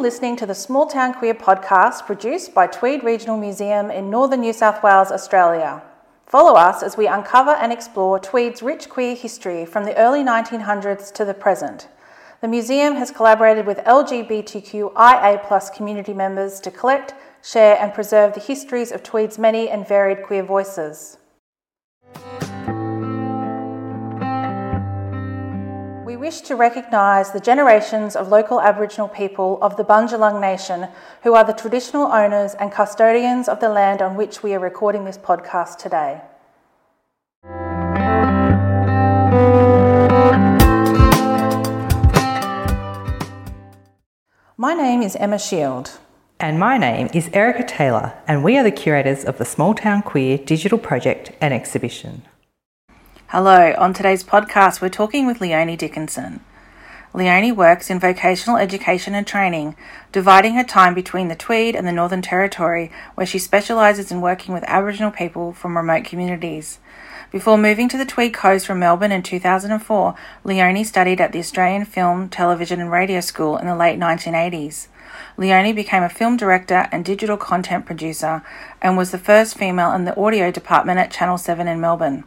You're listening to the Small Town Queer podcast produced by Tweed Regional Museum in northern New South Wales, Australia. Follow us as we uncover and explore Tweed's rich queer history from the early 1900s to the present. The museum has collaborated with LGBTQIA community members to collect, share, and preserve the histories of Tweed's many and varied queer voices. Wish to recognise the generations of local Aboriginal people of the Bundjalung Nation who are the traditional owners and custodians of the land on which we are recording this podcast today. My name is Emma Shield. And my name is Erica Taylor, and we are the curators of the Small Town Queer digital project and exhibition. Hello, on today's podcast, we're talking with Leonie Dickinson. Leonie works in vocational education and training, dividing her time between the Tweed and the Northern Territory, where she specialises in working with Aboriginal people from remote communities. Before moving to the Tweed Coast from Melbourne in 2004, Leonie studied at the Australian Film, Television and Radio School in the late 1980s. Leonie became a film director and digital content producer and was the first female in the audio department at Channel 7 in Melbourne.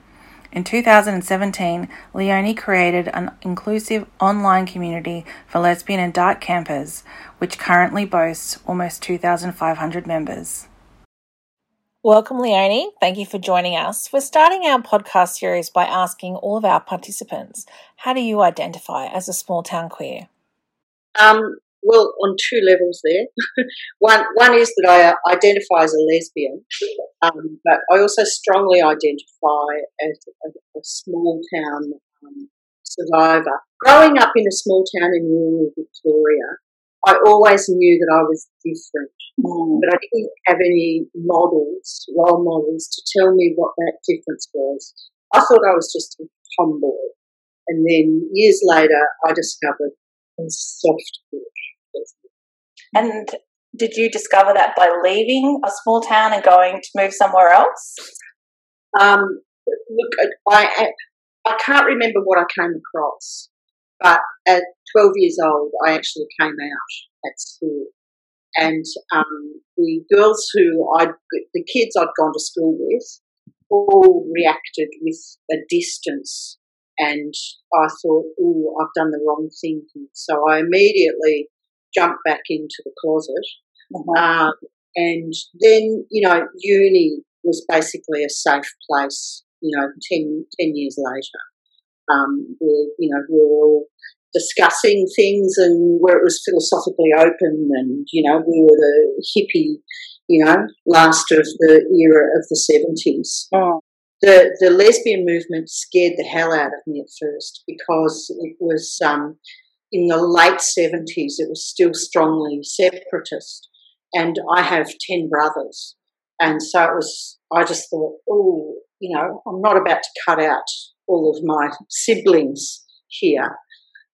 In 2017, Leonie created an inclusive online community for lesbian and dark campers, which currently boasts almost 2,500 members. Welcome, Leonie. Thank you for joining us. We're starting our podcast series by asking all of our participants how do you identify as a small town queer? Um, well, on two levels there. one, one is that I identify as a lesbian, um, but I also strongly identify as a, a small town um, survivor. Growing up in a small town in rural Victoria, I always knew that I was different, mm. but I didn't have any models, role models, to tell me what that difference was. I thought I was just a tomboy. And then years later, I discovered a soft bush. And did you discover that by leaving a small town and going to move somewhere else? Um, look, I, I can't remember what I came across, but at 12 years old, I actually came out at school. And um, the girls who I, the kids I'd gone to school with, all reacted with a distance. And I thought, oh, I've done the wrong thing. So I immediately jumped back into the closet. Mm-hmm. Um, and then, you know, uni was basically a safe place, you know, 10, 10 years later. Um, where, you know, we were all discussing things and where it was philosophically open and, you know, we were the hippie, you know, last of the era of the 70s. Oh. The, the lesbian movement scared the hell out of me at first because it was um, in the late 70s, it was still strongly separatist. And I have 10 brothers. And so it was, I just thought, oh, you know, I'm not about to cut out all of my siblings here.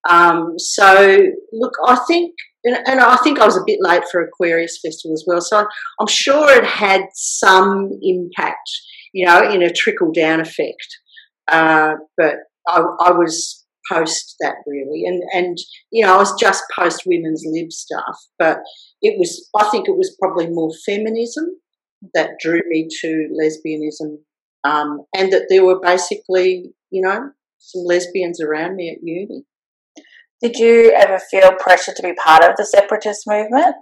Um, so, look, I think, and, I think I was a bit late for Aquarius Festival as well. So I'm sure it had some impact, you know, in a trickle down effect. Uh, but I, I, was post that really, and and you know, I was just post women's lib stuff. But it was, I think, it was probably more feminism that drew me to lesbianism, um, and that there were basically, you know, some lesbians around me at uni. Did you ever feel pressure to be part of the separatist movement?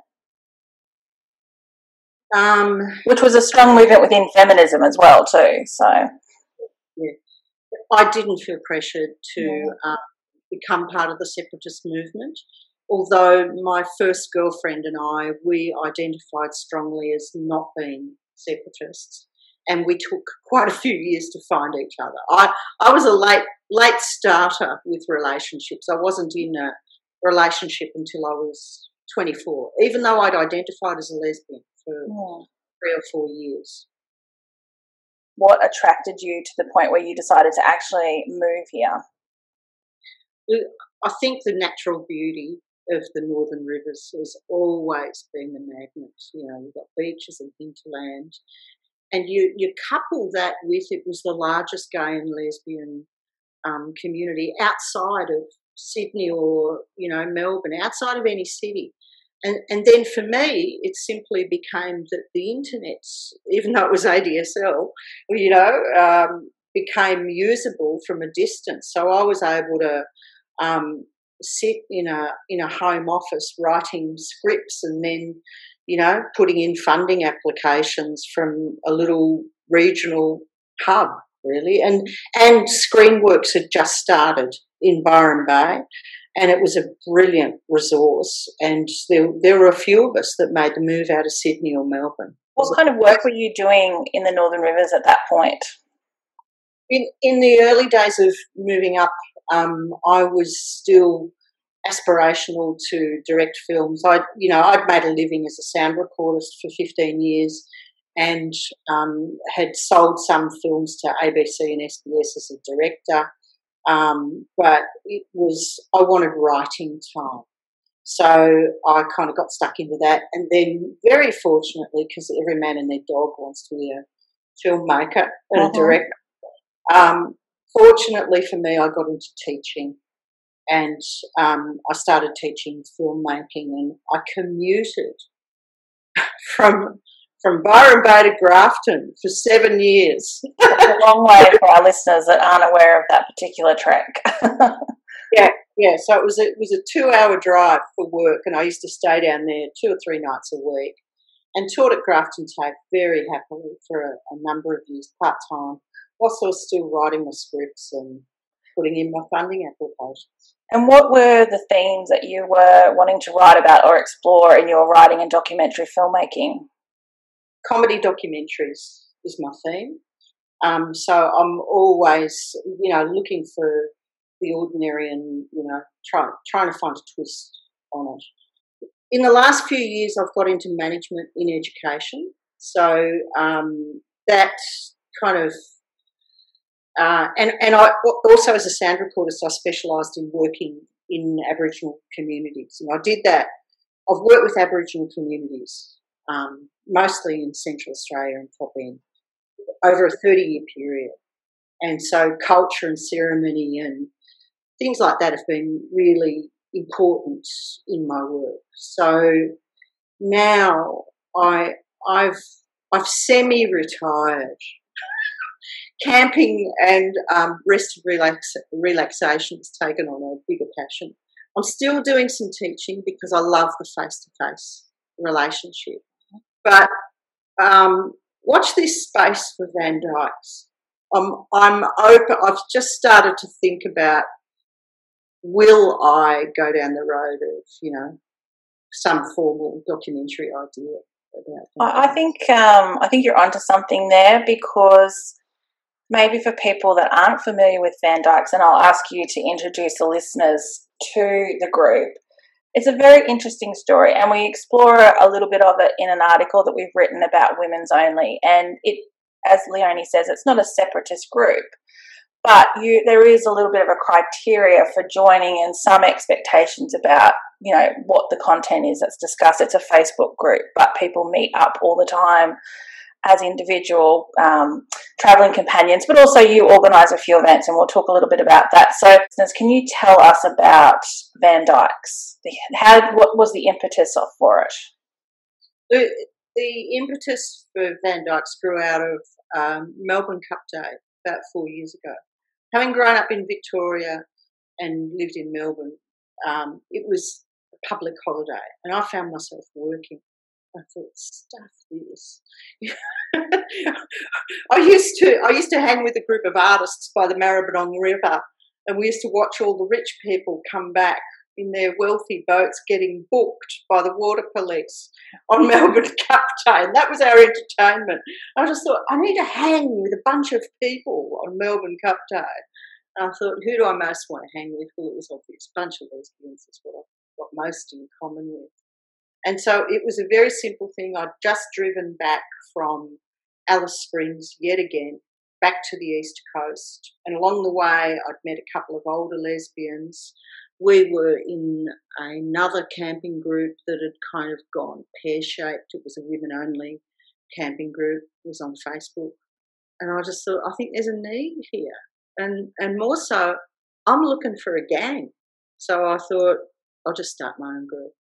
Um, Which was a strong movement within feminism as well, too. So, yeah, I didn't feel pressured to uh, become part of the separatist movement. Although my first girlfriend and I, we identified strongly as not being separatists and we took quite a few years to find each other. I, I was a late late starter with relationships. I wasn't in a relationship until I was 24, even though I'd identified as a lesbian for yeah. three or four years. What attracted you to the point where you decided to actually move here? I think the natural beauty of the northern rivers has always been the magnet. You know, you've got beaches and hinterland, and you you couple that with it was the largest gay and lesbian um, community outside of Sydney or you know Melbourne, outside of any city. And, and then for me, it simply became that the internet, even though it was ADSL, you know, um, became usable from a distance. So I was able to um, sit in a in a home office writing scripts and then, you know, putting in funding applications from a little regional hub, really. And and Screenworks had just started in Byron Bay, and it was a brilliant resource. And there, there were a few of us that made the move out of Sydney or Melbourne. What kind of work were you doing in the Northern Rivers at that point? In, in the early days of moving up, um, I was still aspirational to direct films. I, you know, I'd made a living as a sound recordist for 15 years and um, had sold some films to ABC and SBS as a director. Um, but it was, I wanted writing time. So I kind of got stuck into that. And then, very fortunately, because every man and their dog wants to be a filmmaker and uh-huh. a director, um, fortunately for me, I got into teaching. And um, I started teaching filmmaking, and I commuted from from Byron Bay to Grafton for seven years. That's a long way for our listeners that aren't aware of that particular track. yeah, yeah. So it was a, it was a two hour drive for work, and I used to stay down there two or three nights a week, and taught at Grafton TAFE very happily for a, a number of years part time, whilst I was still writing my scripts and putting in my funding applications. And what were the themes that you were wanting to write about or explore in your writing and documentary filmmaking? Comedy documentaries is my theme. Um, so I'm always, you know, looking for the ordinary and, you know, try, trying to find a twist on it. In the last few years, I've got into management in education. So um, that kind of, uh, and, and I also as a sound recordist, I specialised in working in Aboriginal communities. And I did that. I've worked with Aboriginal communities um, mostly in Central Australia and end, over a 30 year period. And so culture and ceremony and things like that have been really important in my work. So now I, I've, I've semi-retired. Camping and um, rest relax, relaxation has taken on a bigger passion. I'm still doing some teaching because I love the face-to-face relationship. But um, watch this space for Van Dykes. I'm, I'm open. I've just started to think about will I go down the road of you know some formal documentary idea about. I think um, I think you're onto something there because maybe for people that aren't familiar with Van Dykes, and I'll ask you to introduce the listeners to the group. It's a very interesting story, and we explore a little bit of it in an article that we've written about Women's Only. And it, as Leonie says, it's not a separatist group, but you, there is a little bit of a criteria for joining and some expectations about you know what the content is that's discussed. It's a Facebook group, but people meet up all the time as individual um, traveling companions, but also you organise a few events, and we'll talk a little bit about that. So, can you tell us about Van Dykes? How what was the impetus for it? The, the impetus for Van Dykes grew out of um, Melbourne Cup Day about four years ago. Having grown up in Victoria and lived in Melbourne, um, it was a public holiday, and I found myself working I thought, stuff this. I used to I used to hang with a group of artists by the Maribyrnong River, and we used to watch all the rich people come back in their wealthy boats getting booked by the water police on Melbourne Cup Day. And that was our entertainment. I just thought, I need to hang with a bunch of people on Melbourne Cup Day. And I thought, who do I most want to hang with? Well, it was obvious. A bunch of lesbians is what I've got most in common with. And so it was a very simple thing. I'd just driven back from Alice Springs yet again, back to the East Coast. And along the way, I'd met a couple of older lesbians. We were in another camping group that had kind of gone pear shaped. It was a women only camping group, it was on Facebook. And I just thought, I think there's a need here. And, and more so, I'm looking for a gang. So I thought, I'll just start my own group.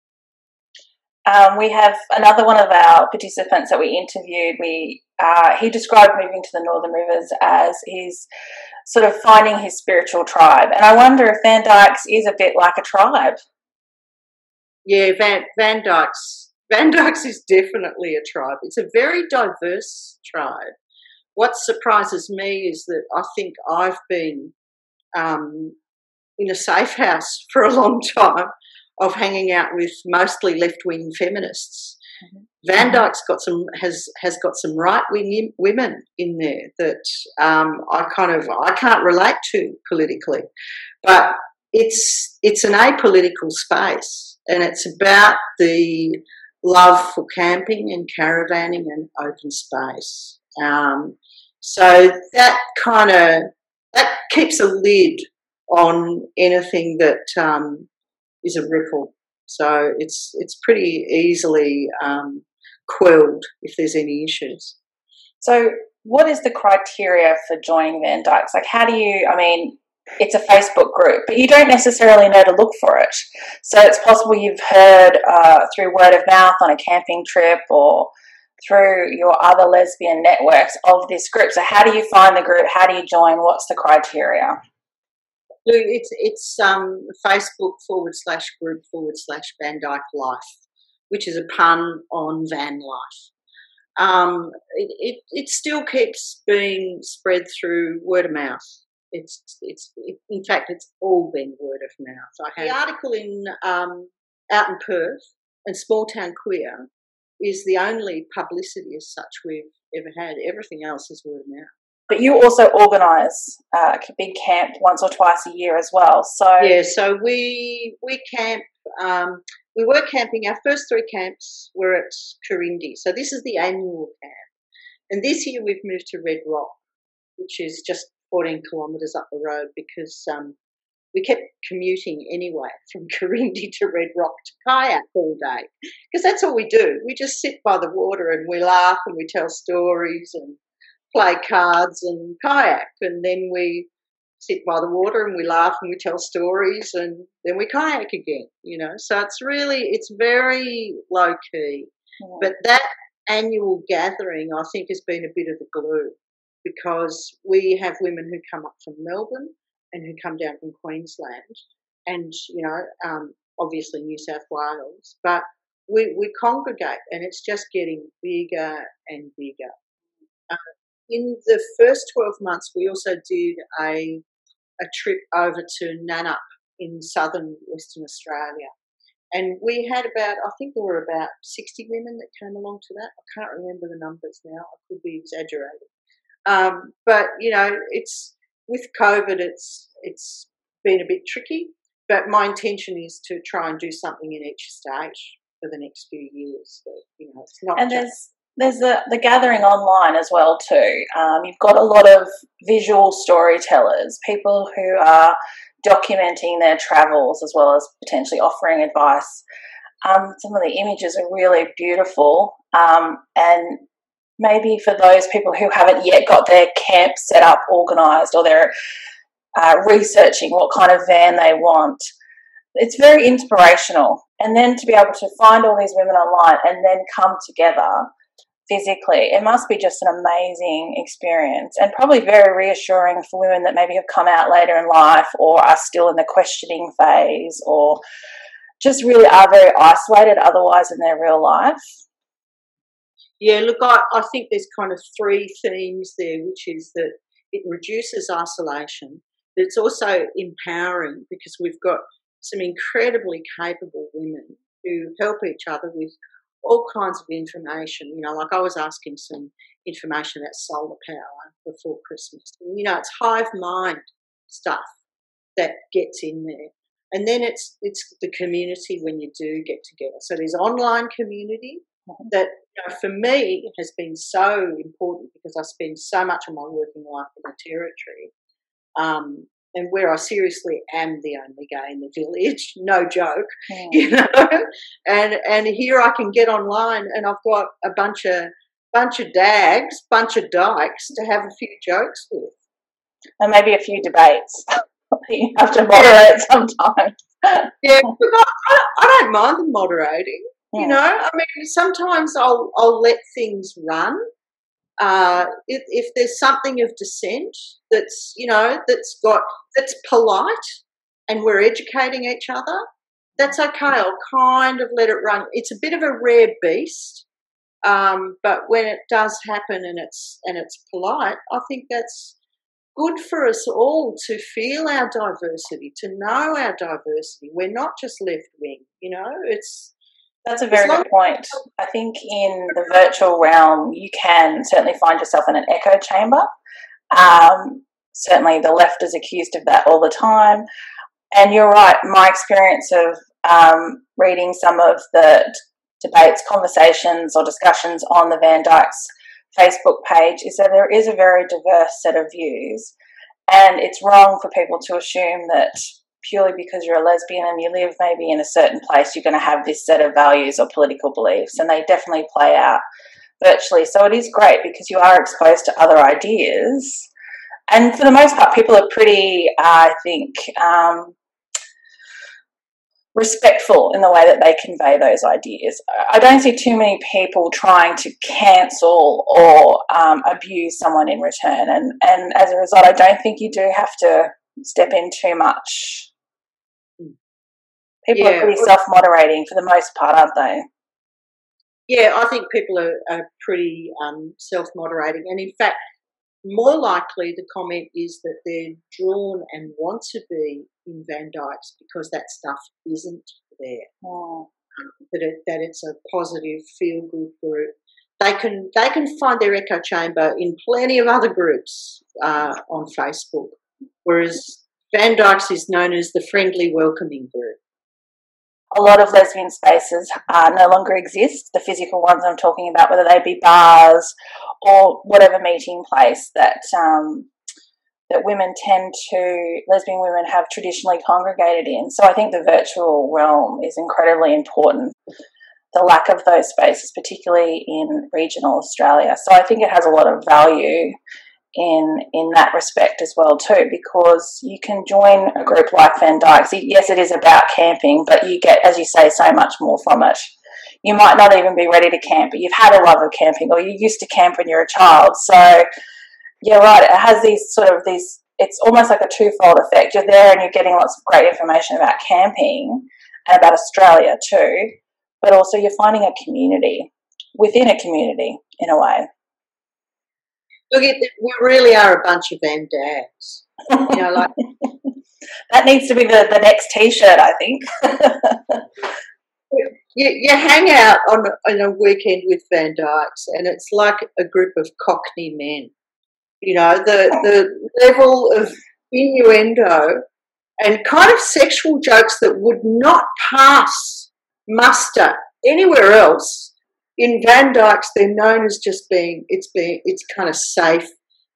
Um, we have another one of our participants that we interviewed. We uh, he described moving to the Northern Rivers as his sort of finding his spiritual tribe, and I wonder if Van Dykes is a bit like a tribe. Yeah, Van Van Dykes Van Dykes is definitely a tribe. It's a very diverse tribe. What surprises me is that I think I've been um, in a safe house for a long time of hanging out with mostly left wing feminists. Mm-hmm. Van Dyke's got some has has got some right wing women in there that um, I kind of I can't relate to politically, but it's it's an apolitical space and it's about the love for camping and caravanning and open space. Um, so that kind of that keeps a lid on anything that um, is a ripple. So it's it's pretty easily um, quelled if there's any issues. So, what is the criteria for joining Van Dykes? Like, how do you? I mean, it's a Facebook group, but you don't necessarily know to look for it. So it's possible you've heard uh, through word of mouth on a camping trip or through your other lesbian networks of this group. So how do you find the group? How do you join? What's the criteria? It's it's um, Facebook forward slash group forward slash Van Dyke Life, which is a pun on van life. Um, it, it, it still keeps being spread through word of mouth. It's it's it, in fact it's all been word of mouth. I have the article in um, out in Perth and Small Town Queer is the only publicity as such we've ever had. Everything else is word of mouth. But you also organise uh, a big camp once or twice a year as well. So yeah, so we we camp. Um, we were camping. Our first three camps were at Corindi. So this is the annual camp, and this year we've moved to Red Rock, which is just 14 kilometres up the road because um, we kept commuting anyway from Corindi to Red Rock to kayak all day because that's all we do. We just sit by the water and we laugh and we tell stories and play cards and kayak, and then we sit by the water and we laugh and we tell stories and then we kayak again. You know, so it's really it's very low key, but that annual gathering I think has been a bit of the glue because we have women who come up from Melbourne and who come down from Queensland and, you know, um, obviously New South Wales, but we, we congregate and it's just getting bigger and bigger. Uh, in the first 12 months, we also did a, a trip over to Nannup in southern Western Australia. And we had about, I think there were about 60 women that came along to that. I can't remember the numbers now. I could be exaggerating. Um, but you know, it's with COVID, it's it's been a bit tricky. But my intention is to try and do something in each state for the next few years. But, you know, it's not. And there's there's the, the gathering online as well too. Um, you've got a lot of visual storytellers, people who are documenting their travels as well as potentially offering advice. Um, some of the images are really beautiful, um, and maybe for those people who haven't yet got their camp set up, organised, or they're uh, researching what kind of van they want. It's very inspirational. And then to be able to find all these women online and then come together physically, it must be just an amazing experience and probably very reassuring for women that maybe have come out later in life or are still in the questioning phase or just really are very isolated otherwise in their real life. Yeah, look, I, I think there's kind of three themes there, which is that it reduces isolation, but it's also empowering because we've got some incredibly capable women who help each other with all kinds of information. You know, like I was asking some information about solar power before Christmas. And, you know, it's hive mind stuff that gets in there. And then it's it's the community when you do get together. So there's online community, that you know, for me has been so important because I spend so much of my working life in the territory. Um, and where I seriously am the only gay in the village, no joke, mm. you know. And and here I can get online, and I've got a bunch of bunch of dags, bunch of dykes to have a few jokes with, and maybe a few debates. you have to moderate sometimes. yeah, I, I don't mind the moderating You hmm. know, I mean, sometimes I'll I'll let things run. Uh, if, if there's something of dissent that's you know that's got that's polite and we're educating each other, that's okay. I'll kind of let it run. It's a bit of a rare beast, um, but when it does happen and it's and it's polite, I think that's good for us all to feel our diversity, to know our diversity. We're not just left wing, you know. It's that's a very good point. I think in the virtual realm, you can certainly find yourself in an echo chamber. Um, certainly, the left is accused of that all the time. And you're right. My experience of um, reading some of the debates, conversations, or discussions on the Van Dykes Facebook page is that there is a very diverse set of views. And it's wrong for people to assume that purely because you're a lesbian and you live maybe in a certain place, you're going to have this set of values or political beliefs. And they definitely play out virtually. So it is great because you are exposed to other ideas. And for the most part, people are pretty, I think, um, respectful in the way that they convey those ideas. I don't see too many people trying to cancel or um, abuse someone in return, and and as a result, I don't think you do have to step in too much. People yeah. are pretty self moderating for the most part, aren't they? Yeah, I think people are, are pretty um, self moderating, and in fact, more likely the comment is that they're drawn and want to be in Van Dykes because that stuff isn't there. Oh. That, it, that it's a positive, feel good group. They can they can find their echo chamber in plenty of other groups uh, on Facebook, whereas Van Dykes is known as the friendly, welcoming group a lot of lesbian spaces uh, no longer exist. The physical ones I'm talking about, whether they be bars or whatever meeting place that um, that women tend to lesbian women have traditionally congregated in. So I think the virtual realm is incredibly important. The lack of those spaces, particularly in regional Australia. So I think it has a lot of value in in that respect as well too because you can join a group like Van Dykes. Yes, it is about camping, but you get, as you say, so much more from it. You might not even be ready to camp, but you've had a love of camping, or you used to camp when you're a child. So, yeah, right. It has these sort of these. It's almost like a twofold effect. You're there and you're getting lots of great information about camping and about Australia too, but also you're finding a community within a community in a way. Look, it, we really are a bunch of Van Dads. You know, like that needs to be the, the next T-shirt, I think. you, you hang out on, on a weekend with Van Dykes, and it's like a group of Cockney men. You know, the the level of innuendo and kind of sexual jokes that would not pass muster anywhere else in Van Dykes, they're known as just being it's being it's kind of safe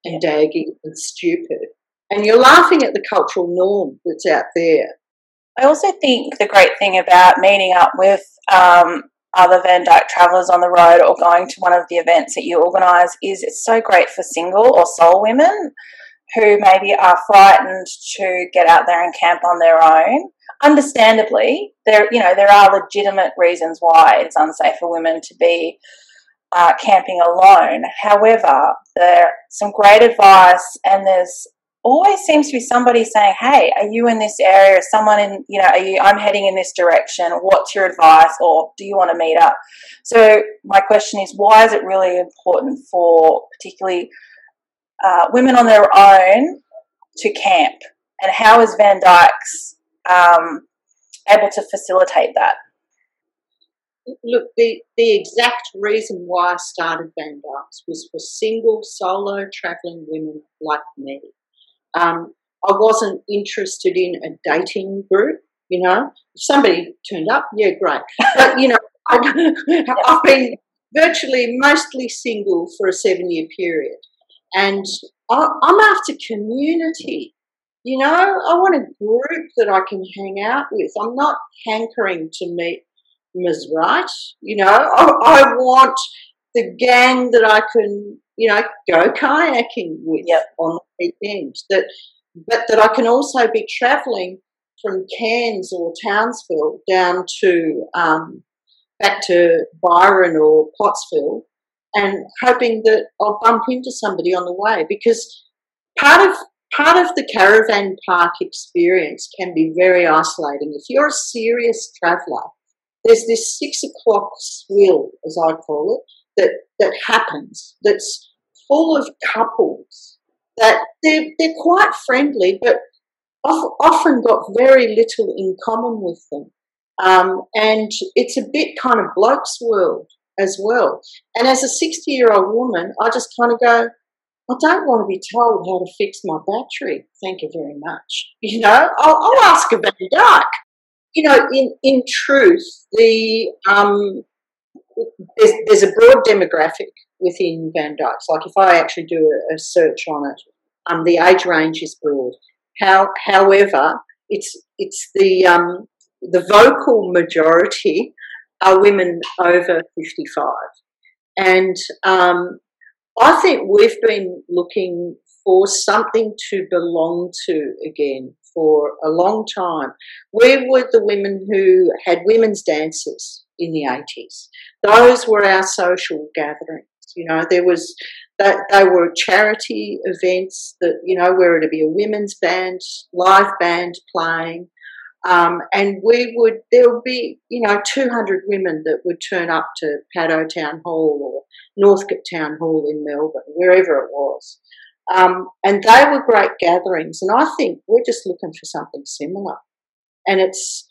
and daggy and stupid, and you're laughing at the cultural norm that's out there. I also think the great thing about meeting up with um, other Van Dyke travellers on the road or going to one of the events that you organise is it's so great for single or sole women who maybe are frightened to get out there and camp on their own understandably, there you know there are legitimate reasons why it's unsafe for women to be uh, camping alone. However, there's some great advice, and there's always seems to be somebody saying, "Hey, are you in this area? Someone in you know, are you? I'm heading in this direction. What's your advice? Or do you want to meet up?" So my question is, why is it really important for particularly uh, women on their own to camp? And how is Van Dykes um, able to facilitate that? Look, the, the exact reason why I started Van was for single, solo travelling women like me. Um, I wasn't interested in a dating group, you know. If somebody turned up, yeah, great. But, you know, I, I've been virtually mostly single for a seven year period. And I'm after community. You know, I want a group that I can hang out with. I'm not hankering to meet Ms. Right. You know, I, I want the gang that I can, you know, go kayaking with yep. on the weekends. That, but that I can also be travelling from Cairns or Townsville down to um, back to Byron or Pottsville and hoping that I'll bump into somebody on the way because part of part of the caravan park experience can be very isolating. If you're a serious traveller, there's this six o'clock swill, as I call it, that that happens. That's full of couples that they're they're quite friendly, but often got very little in common with them. Um, and it's a bit kind of bloke's world as well. And as a 60 year old woman, I just kind of go, I don't want to be told how to fix my battery. Thank you very much. You know, I'll, I'll ask a Van Dyke. You know, in, in truth, the um, there's, there's a broad demographic within Van Dykes. Like if I actually do a, a search on it, um, the age range is broad. How, however, it's it's the um, the vocal majority are women over 55. And um, I think we've been looking for something to belong to again for a long time. We were the women who had women's dances in the 80s. Those were our social gatherings. You know, there was that they were charity events that, you know, where it'd be a women's band, live band playing. Um, and we would, there would be, you know, 200 women that would turn up to Paddo Town Hall or Northcote Town Hall in Melbourne, wherever it was. Um, and they were great gatherings. And I think we're just looking for something similar. And it's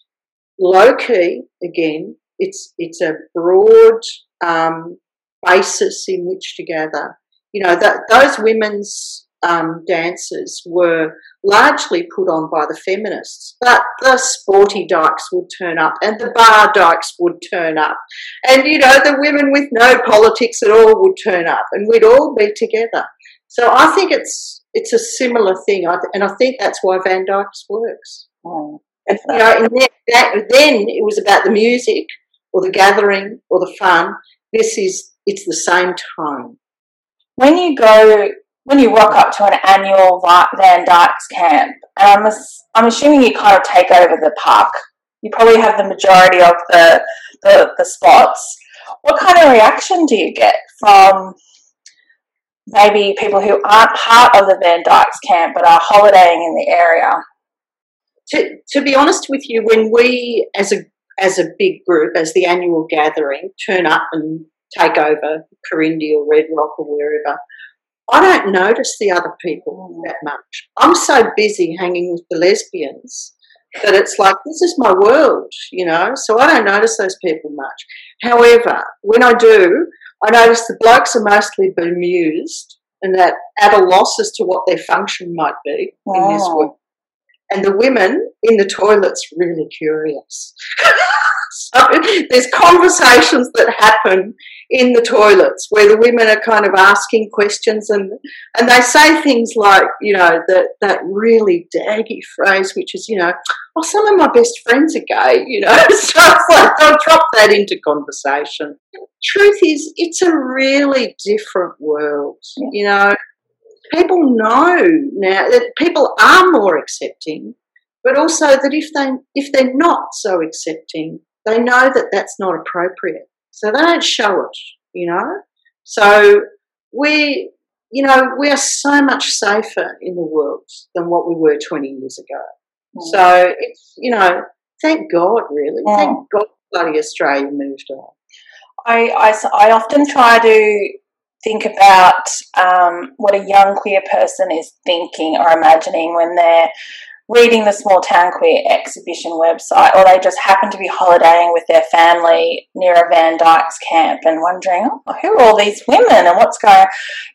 low key, again, it's, it's a broad um, basis in which to gather. You know, that, those women's um, dances were largely put on by the feminists, but the sporty dykes would turn up and the bar dykes would turn up. And, you know, the women with no politics at all would turn up and we'd all be together. So I think it's it's a similar thing, and I think that's why Van Dykes works. Mm. And you know, that, then it was about the music or the gathering or the fun. This is it's the same time When you go when you rock up to an annual Van Dykes camp, and I'm, I'm assuming you kind of take over the park. You probably have the majority of the, the, the spots. What kind of reaction do you get from maybe people who aren't part of the Van Dykes camp but are holidaying in the area? To, to be honest with you, when we, as a as a big group, as the annual gathering, turn up and take over Corindi or Red Rock or wherever, I don't notice the other people that much. I'm so busy hanging with the lesbians that it's like, this is my world, you know, so I don't notice those people much. However, when I do, I notice the blokes are mostly bemused and that at a loss as to what their function might be wow. in this world. And the women in the toilets really curious. so there's conversations that happen in the toilets where the women are kind of asking questions and and they say things like, you know, that that really daggy phrase, which is, you know, oh, some of my best friends are gay, you know. so it's like they'll drop that into conversation. Truth is, it's a really different world, you know. People know now that people are more accepting, but also that if they if they're not so accepting, they know that that's not appropriate. So they don't show it, you know. So we, you know, we are so much safer in the world than what we were 20 years ago. Mm. So it's, you know, thank God, really. Mm. Thank God bloody Australia moved on. I, I, I often try to think about um, what a young queer person is thinking or imagining when they're reading the Small Town Queer exhibition website, or they just happen to be holidaying with their family near a Van Dykes camp and wondering, oh, who are all these women and what's going on?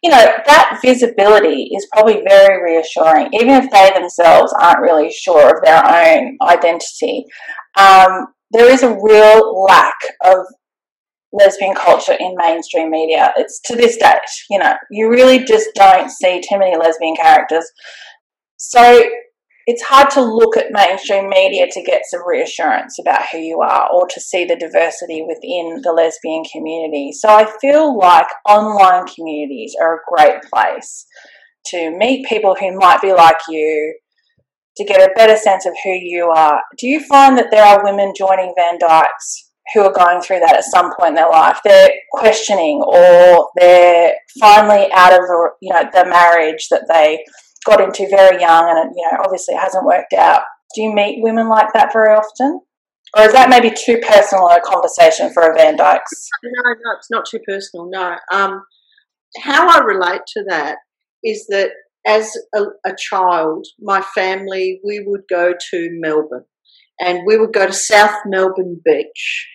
You know, that visibility is probably very reassuring, even if they themselves aren't really sure of their own identity. Um, there is a real lack of lesbian culture in mainstream media. It's to this date, you know, you really just don't see too many lesbian characters. So it's hard to look at mainstream media to get some reassurance about who you are or to see the diversity within the lesbian community. So I feel like online communities are a great place to meet people who might be like you, to get a better sense of who you are. Do you find that there are women joining Van Dykes who are going through that at some point in their life. They're questioning, or they're finally out of you know the marriage that they got into very young, and you know obviously it hasn't worked out. Do you meet women like that very often? Or is that maybe too personal a conversation for a Van Dykes? No, no, it's not too personal. No. Um, how I relate to that is that as a, a child, my family, we would go to Melbourne and we would go to South Melbourne Beach.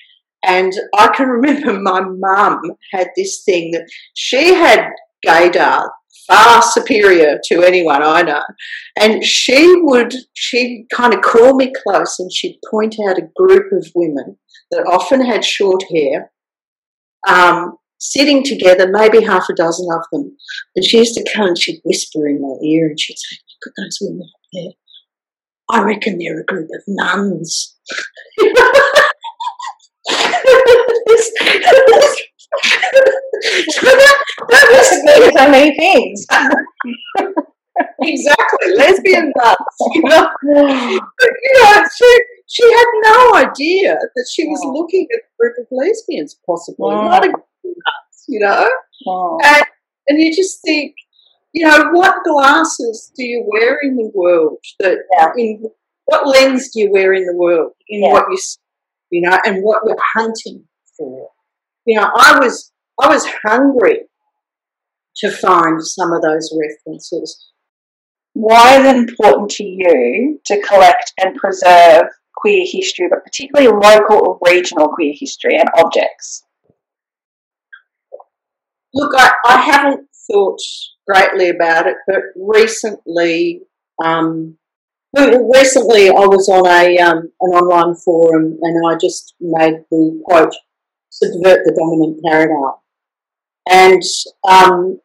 And I can remember my mum had this thing that she had gaydar far superior to anyone I know. And she would, she'd kind of call me close and she'd point out a group of women that often had short hair, um, sitting together, maybe half a dozen of them. And she used to come and she'd whisper in my ear and she'd say, Look at those women up there. I reckon they're a group of nuns. that was so many things. exactly, lesbian nuts. You know, but, you know, she she had no idea that she was oh. looking at a group of lesbians, possibly oh. not a group of nuts. You know, oh. and and you just think, you know, what glasses do you wear in the world? That yeah. in what lens do you wear in the world in yeah. what you you know, and what you're hunting for? You know, I was I was hungry to find some of those references. Why is it important to you to collect and preserve queer history, but particularly local or regional queer history and objects? Look, I, I haven't thought greatly about it, but recently, um, recently I was on a um, an online forum and I just made the quote subvert the dominant paradigm. And um,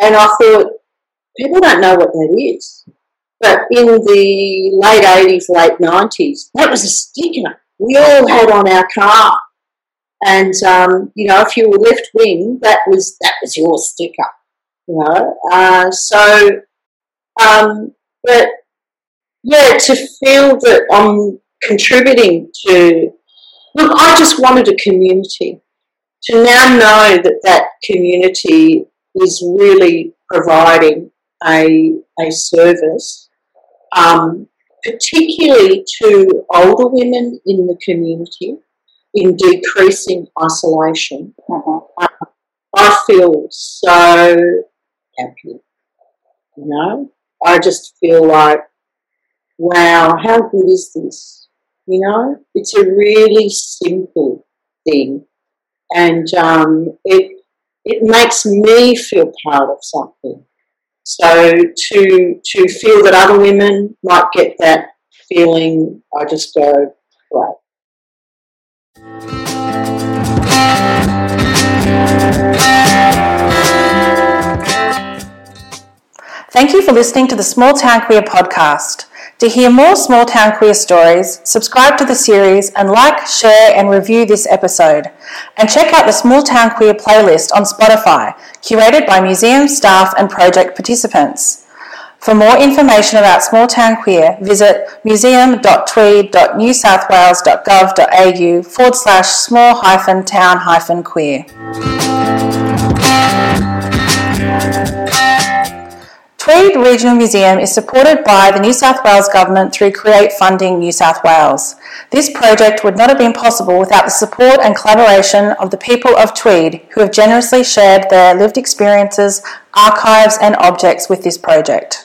and I thought people don't know what that is. But in the late 80s, late 90s, that was a sticker we all had on our car. And um, you know, if you were left wing, that was that was your sticker. You know, uh, so um, but yeah, to feel that I'm contributing to look, I just wanted a community to now know that that community is really providing a, a service, um, particularly to older women in the community in decreasing isolation. Uh-huh. I feel so happy. You know, I just feel like, wow, how good is this? You know, it's a really simple thing and um, it it makes me feel part of something. So to to feel that other women might get that feeling, I just go, right. Thank you for listening to the Small Town Queer podcast. To hear more small town queer stories, subscribe to the series and like, share, and review this episode. And check out the Small Town Queer playlist on Spotify, curated by museum staff and project participants. For more information about Small Town Queer, visit museum.tweed.newsouthwales.gov.au forward slash small hyphen town hyphen queer. Tweed Regional Museum is supported by the New South Wales Government through Create Funding New South Wales. This project would not have been possible without the support and collaboration of the people of Tweed, who have generously shared their lived experiences, archives, and objects with this project.